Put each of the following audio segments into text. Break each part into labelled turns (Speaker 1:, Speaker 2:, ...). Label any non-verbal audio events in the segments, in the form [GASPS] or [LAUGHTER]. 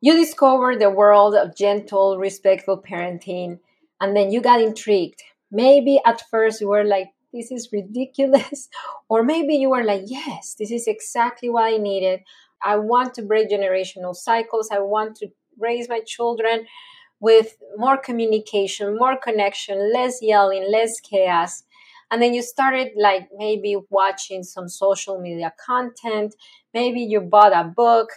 Speaker 1: You discovered the world of gentle, respectful parenting, and then you got intrigued. Maybe at first you were like, this is ridiculous. [LAUGHS] Or maybe you were like, yes, this is exactly what I needed. I want to break generational cycles. I want to raise my children with more communication, more connection, less yelling, less chaos. And then you started like maybe watching some social media content. Maybe you bought a book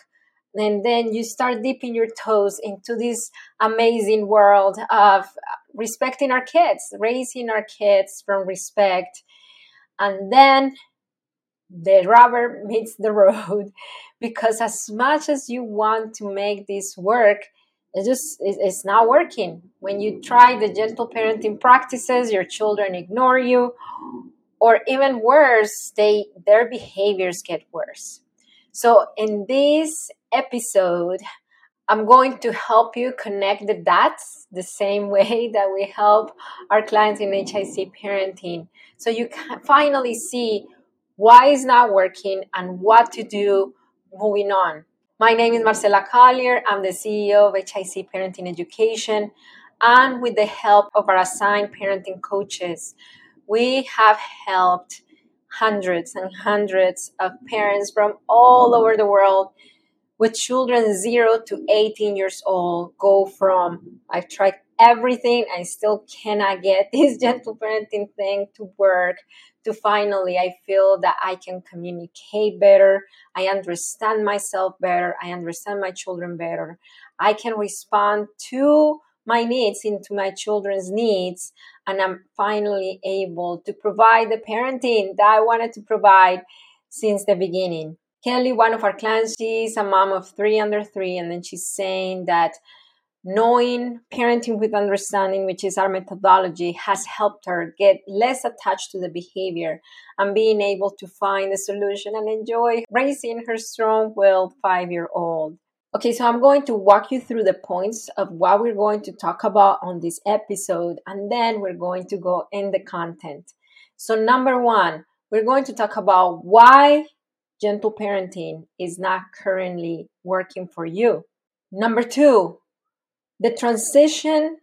Speaker 1: and then you start dipping your toes into this amazing world of respecting our kids, raising our kids from respect. And then the rubber [LAUGHS] meets the road because as much as you want to make this work, it just it's not working. When you try the gentle parenting practices, your children ignore you, or even worse, they their behaviors get worse. So in this episode, I'm going to help you connect the dots the same [LAUGHS] way that we help our clients in HIC parenting. So you can finally see why it's not working and what to do moving on. My name is Marcela Collier. I'm the CEO of HIC Parenting Education. And with the help of our assigned parenting coaches, we have helped hundreds and hundreds of parents from all over the world with children 0 to 18 years old go from I've tried everything I still cannot get [LAUGHS] this gentle parenting thing to work to finally I feel that I can communicate better, I understand myself better, I understand my children better. I can respond to my needs into my children's needs and I'm finally able to provide the parenting that I wanted to provide since the beginning. Kelly, one of our clients, she's a mom of three under three, and then she's saying that knowing parenting with understanding, which is our methodology, has helped her get less attached to the behavior and being able to find a solution and enjoy raising her strong willed five year old. Okay, so I'm going to walk you through the points of what we're going to talk about on this episode, and then we're going to go in the content. So, number one, we're going to talk about why gentle parenting is not currently working for you. Number two, the transition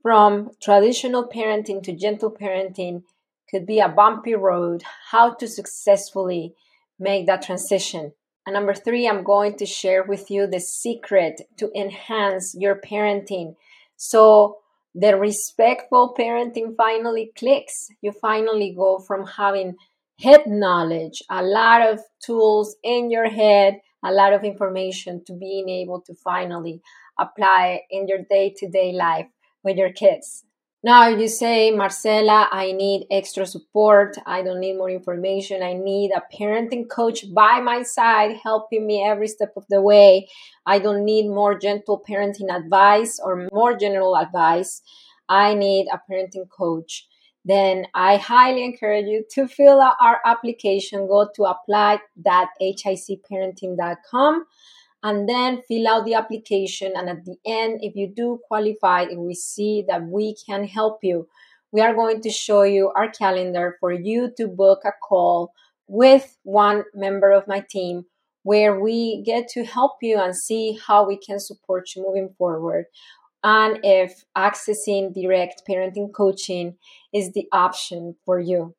Speaker 1: from traditional parenting to gentle parenting could be a bumpy road. How to successfully make that transition. And number three, I'm going to share with you the secret to enhance your parenting. So the respectful parenting finally clicks. You finally go from having head knowledge, a lot of tools in your head, a lot of information to being able to finally apply in your day to day life with your kids. Now you say, Marcela, I need extra support. I don't need more information. I need a parenting coach by my side, helping me every step of the way. I don't need more gentle parenting advice or more general advice. I need a parenting coach. Then I highly encourage you to fill out our application. Go to apply.hicparenting.com and then fill out the application. And at the end, if you do qualify and we see that we can help you, we are going to show you our calendar for you to book a call with one member of my team where we get to help you and see how we can support you moving forward and if accessing direct parenting coaching is the option for you.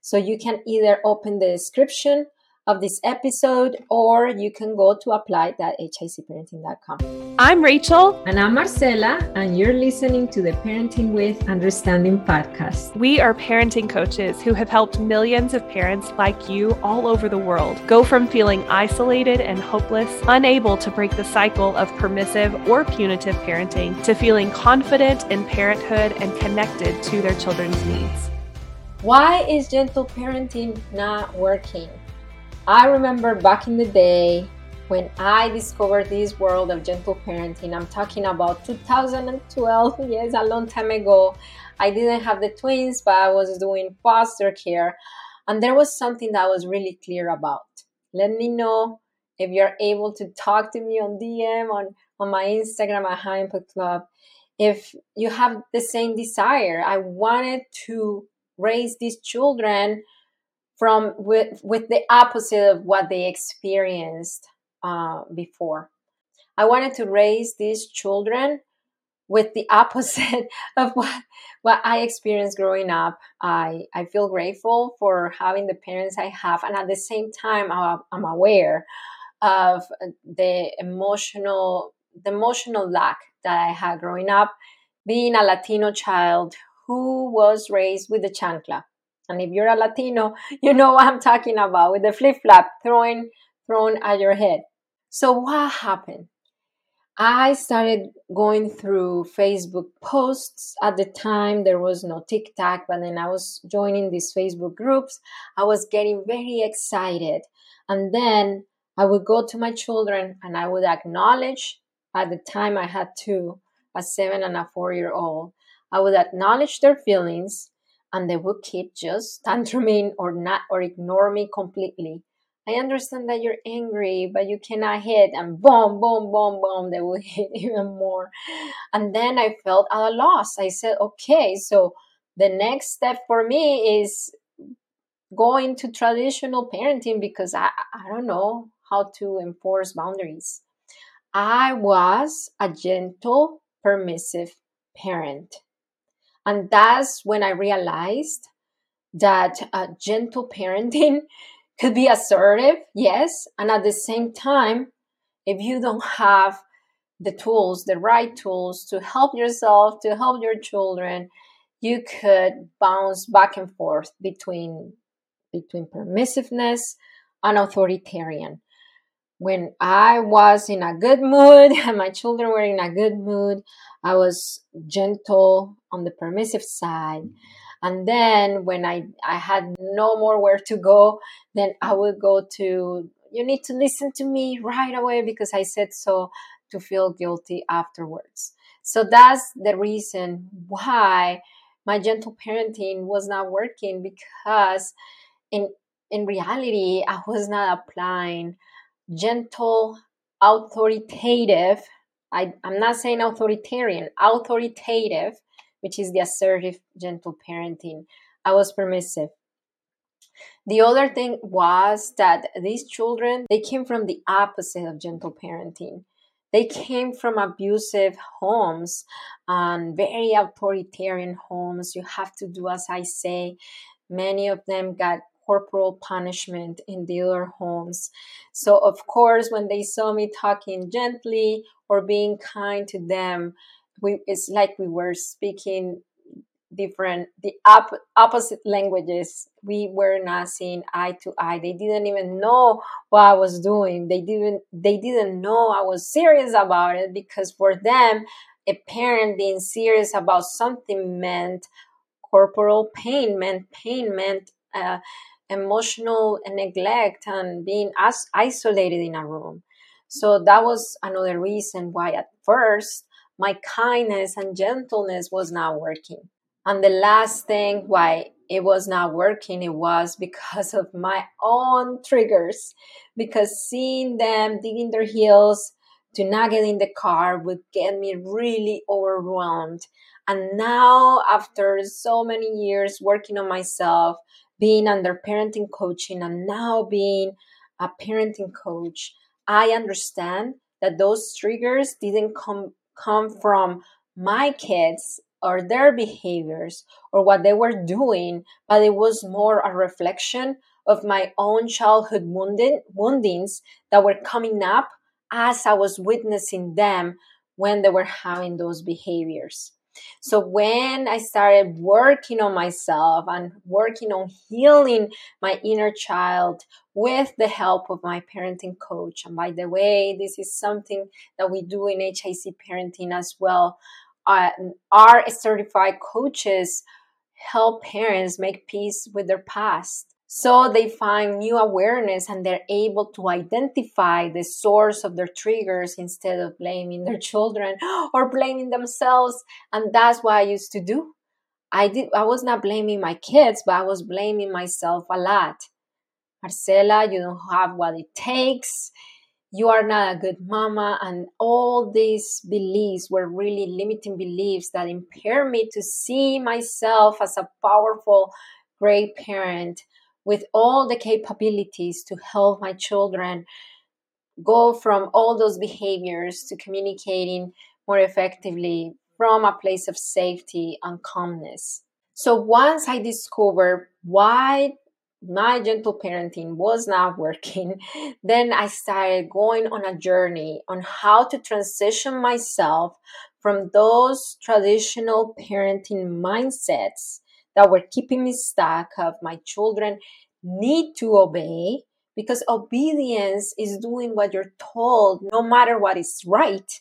Speaker 1: So you can either open the description of this episode, or you can go to apply.hicparenting.com.
Speaker 2: I'm Rachel.
Speaker 1: And I'm Marcela, and you're listening to the Parenting with Understanding podcast.
Speaker 2: We are parenting coaches who have helped millions of parents like you all over the world go from feeling isolated and hopeless, unable to break the cycle of permissive or punitive parenting, to feeling confident in parenthood and connected to their children's needs.
Speaker 1: Why is gentle parenting not working? I remember back in the day when I discovered this world of gentle parenting. I'm talking about 2012, [LAUGHS] yes, a long time ago. I didn't have the twins, but I was doing foster care. And there was something that I was really clear about. Let me know if you're able to talk to me on DM, on, on my Instagram at High Impact Club. If you have the same desire, I wanted to raise these children from with with the opposite of what they experienced uh, before. I wanted to raise these children with the opposite [LAUGHS] of what what I experienced growing up. I I feel grateful for having the parents I have, and at the same time, I'm aware of the emotional the emotional lack that I had growing up, being a Latino child who was raised with the chancla. And if you're a Latino, you know what I'm talking about with the flip flop thrown thrown at your head. So what happened? I started going through Facebook posts. At the time, there was no TikTok, but then I was joining these Facebook groups. I was getting very excited. And then I would go to my children and I would acknowledge, at the time I had two, a seven and a four year old. I would acknowledge their feelings and they would keep just tantruming or not or ignore me completely. I understand that you're angry, but you cannot hit, and boom, boom, boom, boom, they will [LAUGHS] hit even more. And then I felt at a loss. I said, okay, so the next step for me is going to traditional parenting because I, I don't know how to enforce boundaries. I was a gentle, permissive parent. And that's when I realized that uh, gentle parenting [LAUGHS] could be assertive, yes. And at the same time, if you don't have the tools, the right tools to help yourself, to help your children, you could bounce back and forth between between permissiveness and authoritarian. When I was in a good mood [LAUGHS] and my children were in a good mood, I was gentle on the permissive side. And then when i i had no more where to go then i would go to you need to listen to me right away because i said so to feel guilty afterwards. So that's the reason why my gentle parenting was not working because in in reality i was not applying gentle authoritative I, i'm not saying authoritarian authoritative which is the assertive, gentle parenting. I was permissive. The other thing was that these children, they came from the opposite of gentle parenting. They came from abusive homes and very authoritarian homes. You have to do as I say. Many of them got corporal punishment in dealer homes. So, of course, when they saw me talking gently or being kind to them, we it's like we were speaking different the op- opposite languages. We were not seeing eye to eye. They didn't even know what i was doing. They didn't they didn't know i was serious about it because for them a parent being serious about something meant corporal pain meant pain meant uh, emotional neglect and being as isolated in a room so that was another reason why at first my kindness and gentleness was not working. And the last thing why it was not working, it was because of my own triggers. Because seeing them digging their heels to not get in the car would get me really overwhelmed. And now, after so many years working on myself, being under parenting coaching, and now being a parenting coach, I understand that those triggers didn't come come from my kids or their behaviors or what they were doing, but it was more a reflection of my own childhood wounding, woundings that were coming up as I was witnessing them when they were having those behaviors. So when I started working on myself and working on healing my inner child with the help of my parenting coach, and by the way, this is something that we do in HIC parenting as well. Uh, our certified coaches help parents make peace with their past so they find new awareness and they're able to identify the source of their triggers instead of blaming their children [GASPS] or blaming themselves. And that's what I used to do. I did I was not blaming my kids, but I was blaming myself a lot. Marcela, you don't have what it takes. You are not a good mama. And all these beliefs were really limiting beliefs that impair me to see myself as a powerful, great parent with all the capabilities to help my children go from all those behaviors to communicating more effectively from a place of safety and calmness. So once I discovered why my gentle parenting was not [LAUGHS] working, then I started going on a journey on how to transition myself from those traditional parenting mindsets that were keeping me stuck of my children need to obey because obedience is doing what you're told no matter what is right.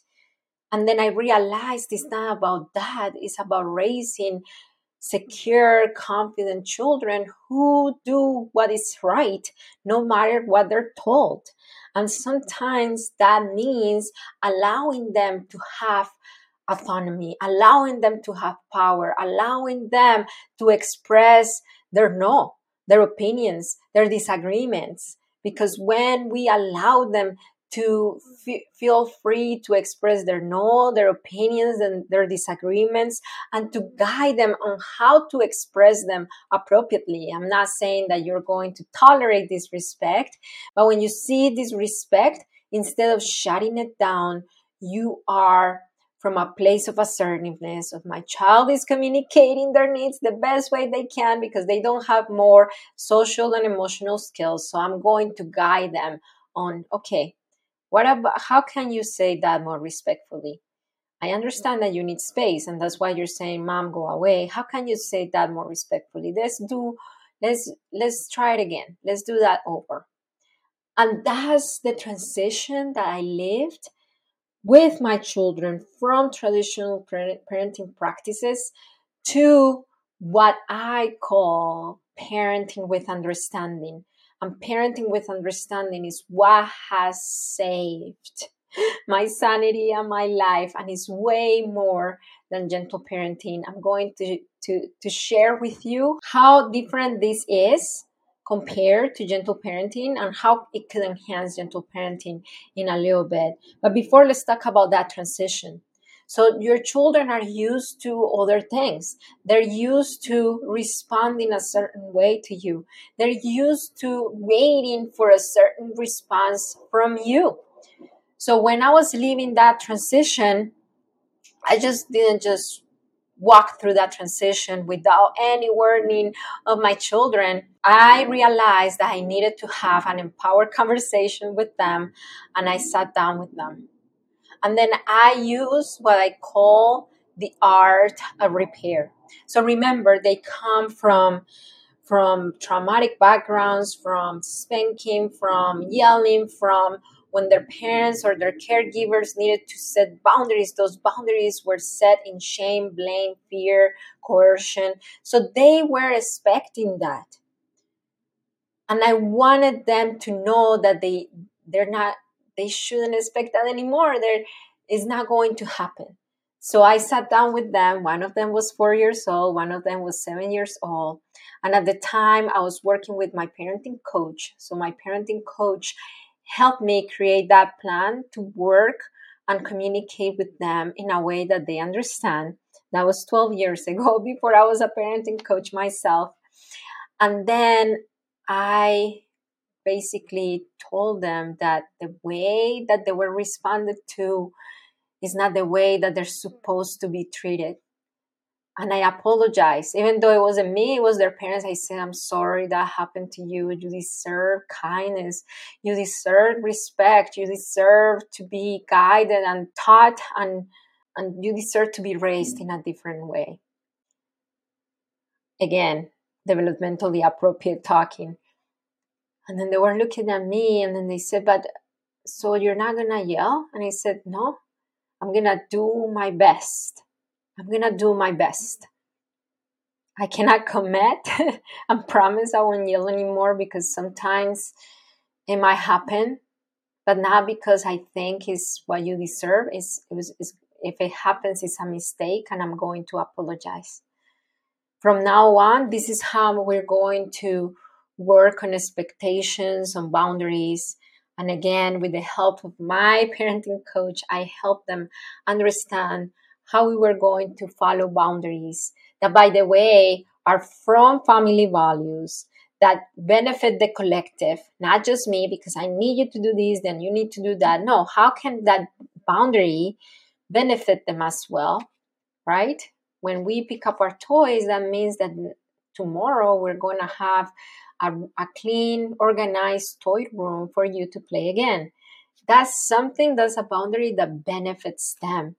Speaker 1: And then i realized it's not about that it's about raising secure confident children who do what is right no matter what they're told. And sometimes that means allowing them to have autonomy, allowing them to have power, allowing them to express their no, their opinions, their disagreements. Because when we allow them to f- feel free to express their no, their opinions, and their disagreements, and to guide them on how to express them appropriately. I'm not saying that you're going to tolerate disrespect, but when you see disrespect, instead of shutting it down, you are from a place of assertiveness of my child is communicating their needs the best way they can because they don't have more social and emotional skills. So i'm going to guide them on okay what about how can you say that more respectfully? I understand that you need space and that's why you're saying mom go away. How can you say that more respectfully? Let's do let's let's try it again. Let's do that over. And that's the transition that i lived with my children from traditional parenting practices to what I call parenting with understanding. And parenting with understanding is what has saved [LAUGHS] my sanity and my life and is way more than gentle parenting. I'm going to, to, to share with you how different this is compared to gentle parenting and how it could enhance gentle parenting in a little bit. But before, let's talk about that transition. So your children are used to other things. They're used to responding a certain way to you. They're used to waiting for a certain response from you. So when I was leaving that transition, I just didn't just walk through that transition without any warning of my children, I realized that I needed to have an empowered [LAUGHS] conversation with them and I sat down with them. And then I use what I call the art of repair. So remember, they come from from traumatic backgrounds, from spanking, from yelling, from when their parents or their caregivers needed to set boundaries, those boundaries were set in shame, blame, fear, coercion. So they were expecting that. And I wanted them to know that they they're not they shouldn't expect that anymore. There is not going to happen. So I sat down with them. One of them was four years old, one of them was seven years old. And at the time, I was working with my parenting coach. So my parenting coach helped me create that plan to work and communicate with them in a way that they understand. That was 12 years [LAUGHS] ago before I was a parenting coach myself. And then I basically told them that the way that they were responded to is not the way that they're supposed to be treated and I apologized. Even though it wasn't me, it was their parents. I said, I'm sorry that happened to you. You deserve kindness. You deserve respect. You deserve to be guided and taught, and, and you deserve to be raised in a different way. Again, developmentally appropriate talking. And then they were looking at me, and then they said, But so you're not gonna yell? And I said, No, I'm gonna do my best I'm gonna do my best. I cannot [LAUGHS] commit and promise I won't yell anymore because sometimes it might happen, but not because I think it's what you deserve. It's, it was, it's, if it happens, it's a mistake and I'm going to apologize. From now on, this is how we're going to work on expectations, on boundaries. And again, with the help of my [LAUGHS] parenting coach, I help them understand how we were going to follow boundaries that, by the way, are from family values, that benefit the collective, not just me, because I need you to do this, then you need to do that. No, how can that boundary benefit them as well, right? When we pick up our toys, that means that tomorrow we're going to have a, a clean, organized toy room for you to play again. That's something that's a boundary that benefits them.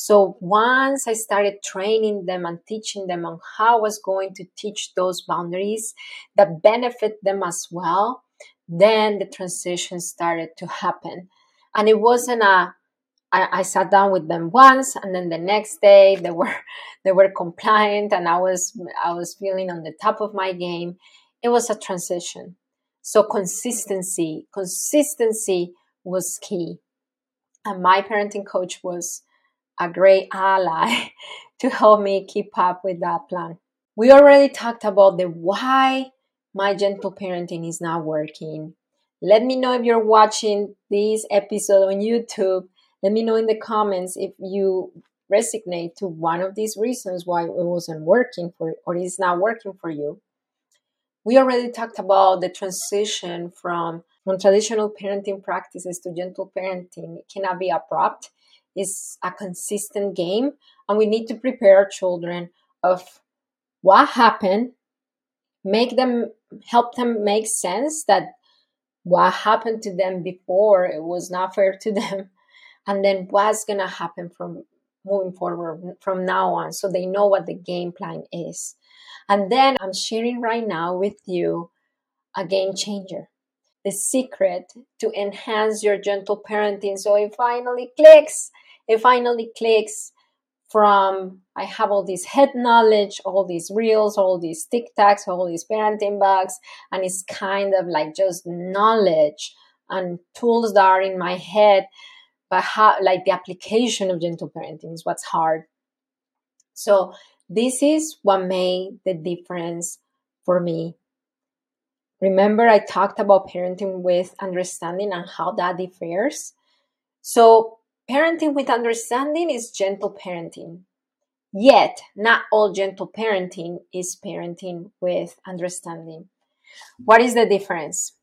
Speaker 1: So once I started training them and teaching them on how I was going to teach those boundaries that benefit them as well, then the transition started to happen. And it wasn't a I, I sat down with them once and then the next day they were [LAUGHS] they were compliant and I was I was feeling on the top of my game. It was a transition. So consistency, consistency was key. And my parenting coach was a great ally [LAUGHS] to help me keep up with that plan. We already talked about the why my gentle parenting is not working. Let me know if you're watching this episode on YouTube. Let me know in the comments if you resonate to one of these reasons why it wasn't working for or is not working for you. We already talked about the transition from, from traditional parenting practices to gentle parenting. It cannot be abrupt is a consistent game and we need to prepare children of what happened make them help them make sense that what happened to them before it was not fair to them [LAUGHS] and then what's going to happen from moving forward from now on so they know what the game plan is. And then i'm sharing right now with you a game changer the secret to enhance your gentle parenting. So it finally clicks it finally clicks from I have all this head knowledge, all these reels, all these TikToks, all these parenting bugs, and it's kind of like just knowledge and tools that are in my head, but how like the application of gentle parenting is what's hard. So this is what made the difference for me. Remember, I talked about parenting with understanding and how that differs. So Parenting with understanding is gentle parenting. Yet, not all gentle parenting is parenting with understanding. What is the difference?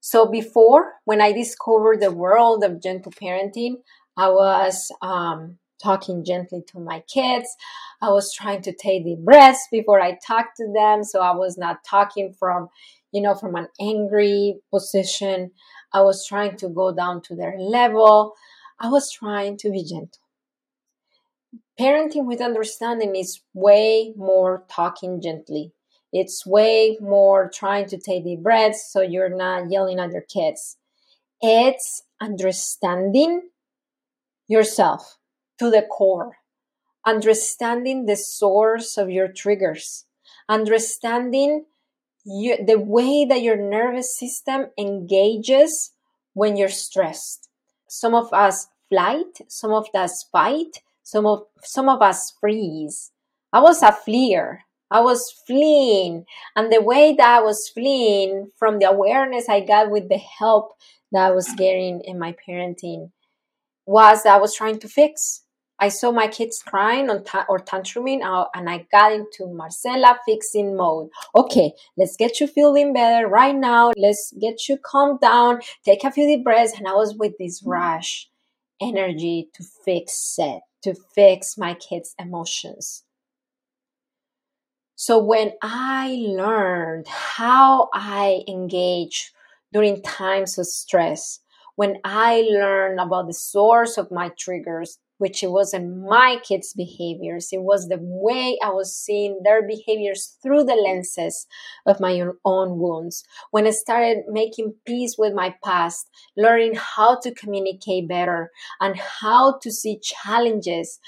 Speaker 1: So, before, when I discovered the world of gentle parenting, I was um, talking gently to my kids. I was trying to take the breaths before I talked to them. So, I was not talking from, you know, from an angry position. I was trying to go down to their level. I was trying to be gentle. Parenting with understanding is way more talking gently. It's way more trying to take deep breaths so you're not yelling at your kids. It's understanding yourself to the core, understanding the source of your triggers, understanding you, the way that your nervous system engages when you're stressed some of us flight, some of us fight, some of some of us freeze. I was a fleer. I was fleeing. And the way that I was fleeing from the awareness I got with the help that I was getting in my parenting was that I was trying to fix. I saw my kids crying or, ta- or tantruming out, and I got into Marcela fixing mode. Okay, let's get you feeling better right now. Let's get you calm down. Take a few deep breaths. And I was with this rush energy to fix it, to fix my kids' emotions. So when I learned how I engage during times of stress, when I learned about the source of my triggers, which it wasn't my kids' behaviors. It was the way I was seeing their behaviors through the lenses of my own wounds. When I started making peace with my past, learning how to communicate better and how to see challenges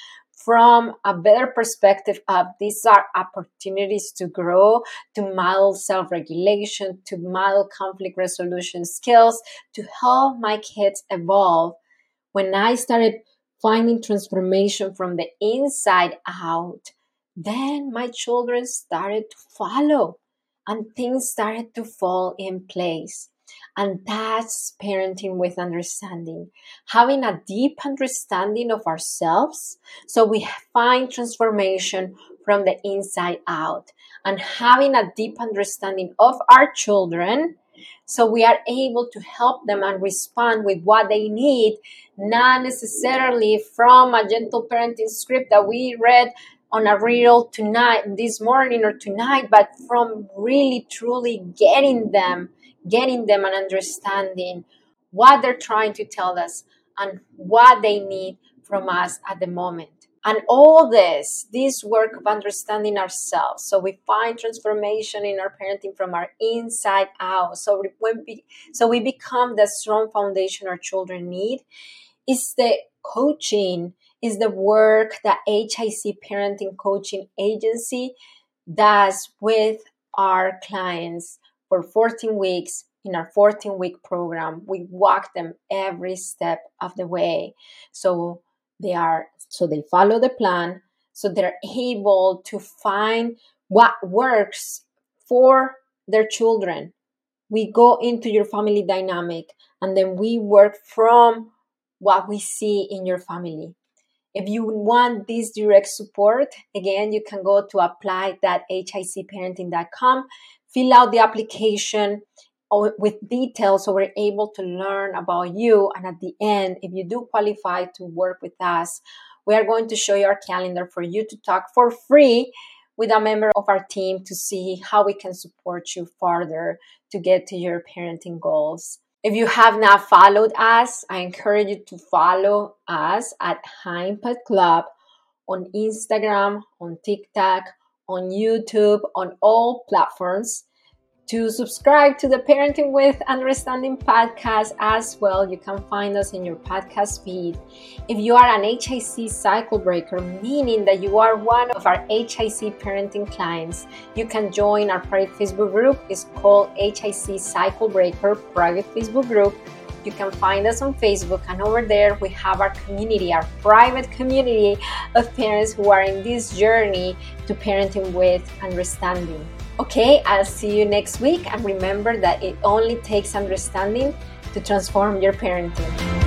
Speaker 1: from a better perspective of these are opportunities to grow, to model self-regulation, to model conflict resolution skills, to help my kids evolve. When I started finding transformation from the inside out, then my children started to follow and things started to fall in place. And that's parenting with understanding, having a deep understanding of ourselves so we find transformation from the inside out and having a deep understanding of our children so we are able to help them and respond with what they need, not necessarily from a gentle parenting script that we read on a reel tonight, this morning or tonight, but from really truly getting them, getting them and understanding what they're trying to tell us and what they need from us at the moment. And all this, this work of understanding ourselves, so we find transformation in our parenting from our inside out. So when we, so we become the strong foundation our children need. Is the coaching, is the work that HIC Parenting Coaching Agency does with our clients for 14 weeks in our 14 week program. We walk them every step of the way. So they are so they follow the plan. So they're able to find what works for their children. We go into your family dynamic and then we work from what we see in your family. If you want this direct support again you can go to apply.hicparenting.com fill out the application with details so we're able to learn about you. And at the end, if you do qualify to work with us, we are going to show you our calendar for you to talk for free with a member of our team to see how we can support you further to get to your parenting goals. If you have not followed us, I encourage you to follow us at High Impact Club on Instagram, on TikTok, on YouTube, on all platforms to subscribe to the Parenting with Understanding podcast as well. You can find us in your podcast feed. If you are an HIC cycle breaker, meaning that you are one of our HIC parenting clients, you can join our private Facebook group. It's called HIC Cycle Breaker Private Facebook Group. You can find us on Facebook, and over there we have our community, our private community of parents who are in this journey to parenting with understanding. Okay, I'll see you next week. And remember that it only takes understanding to transform your parenting.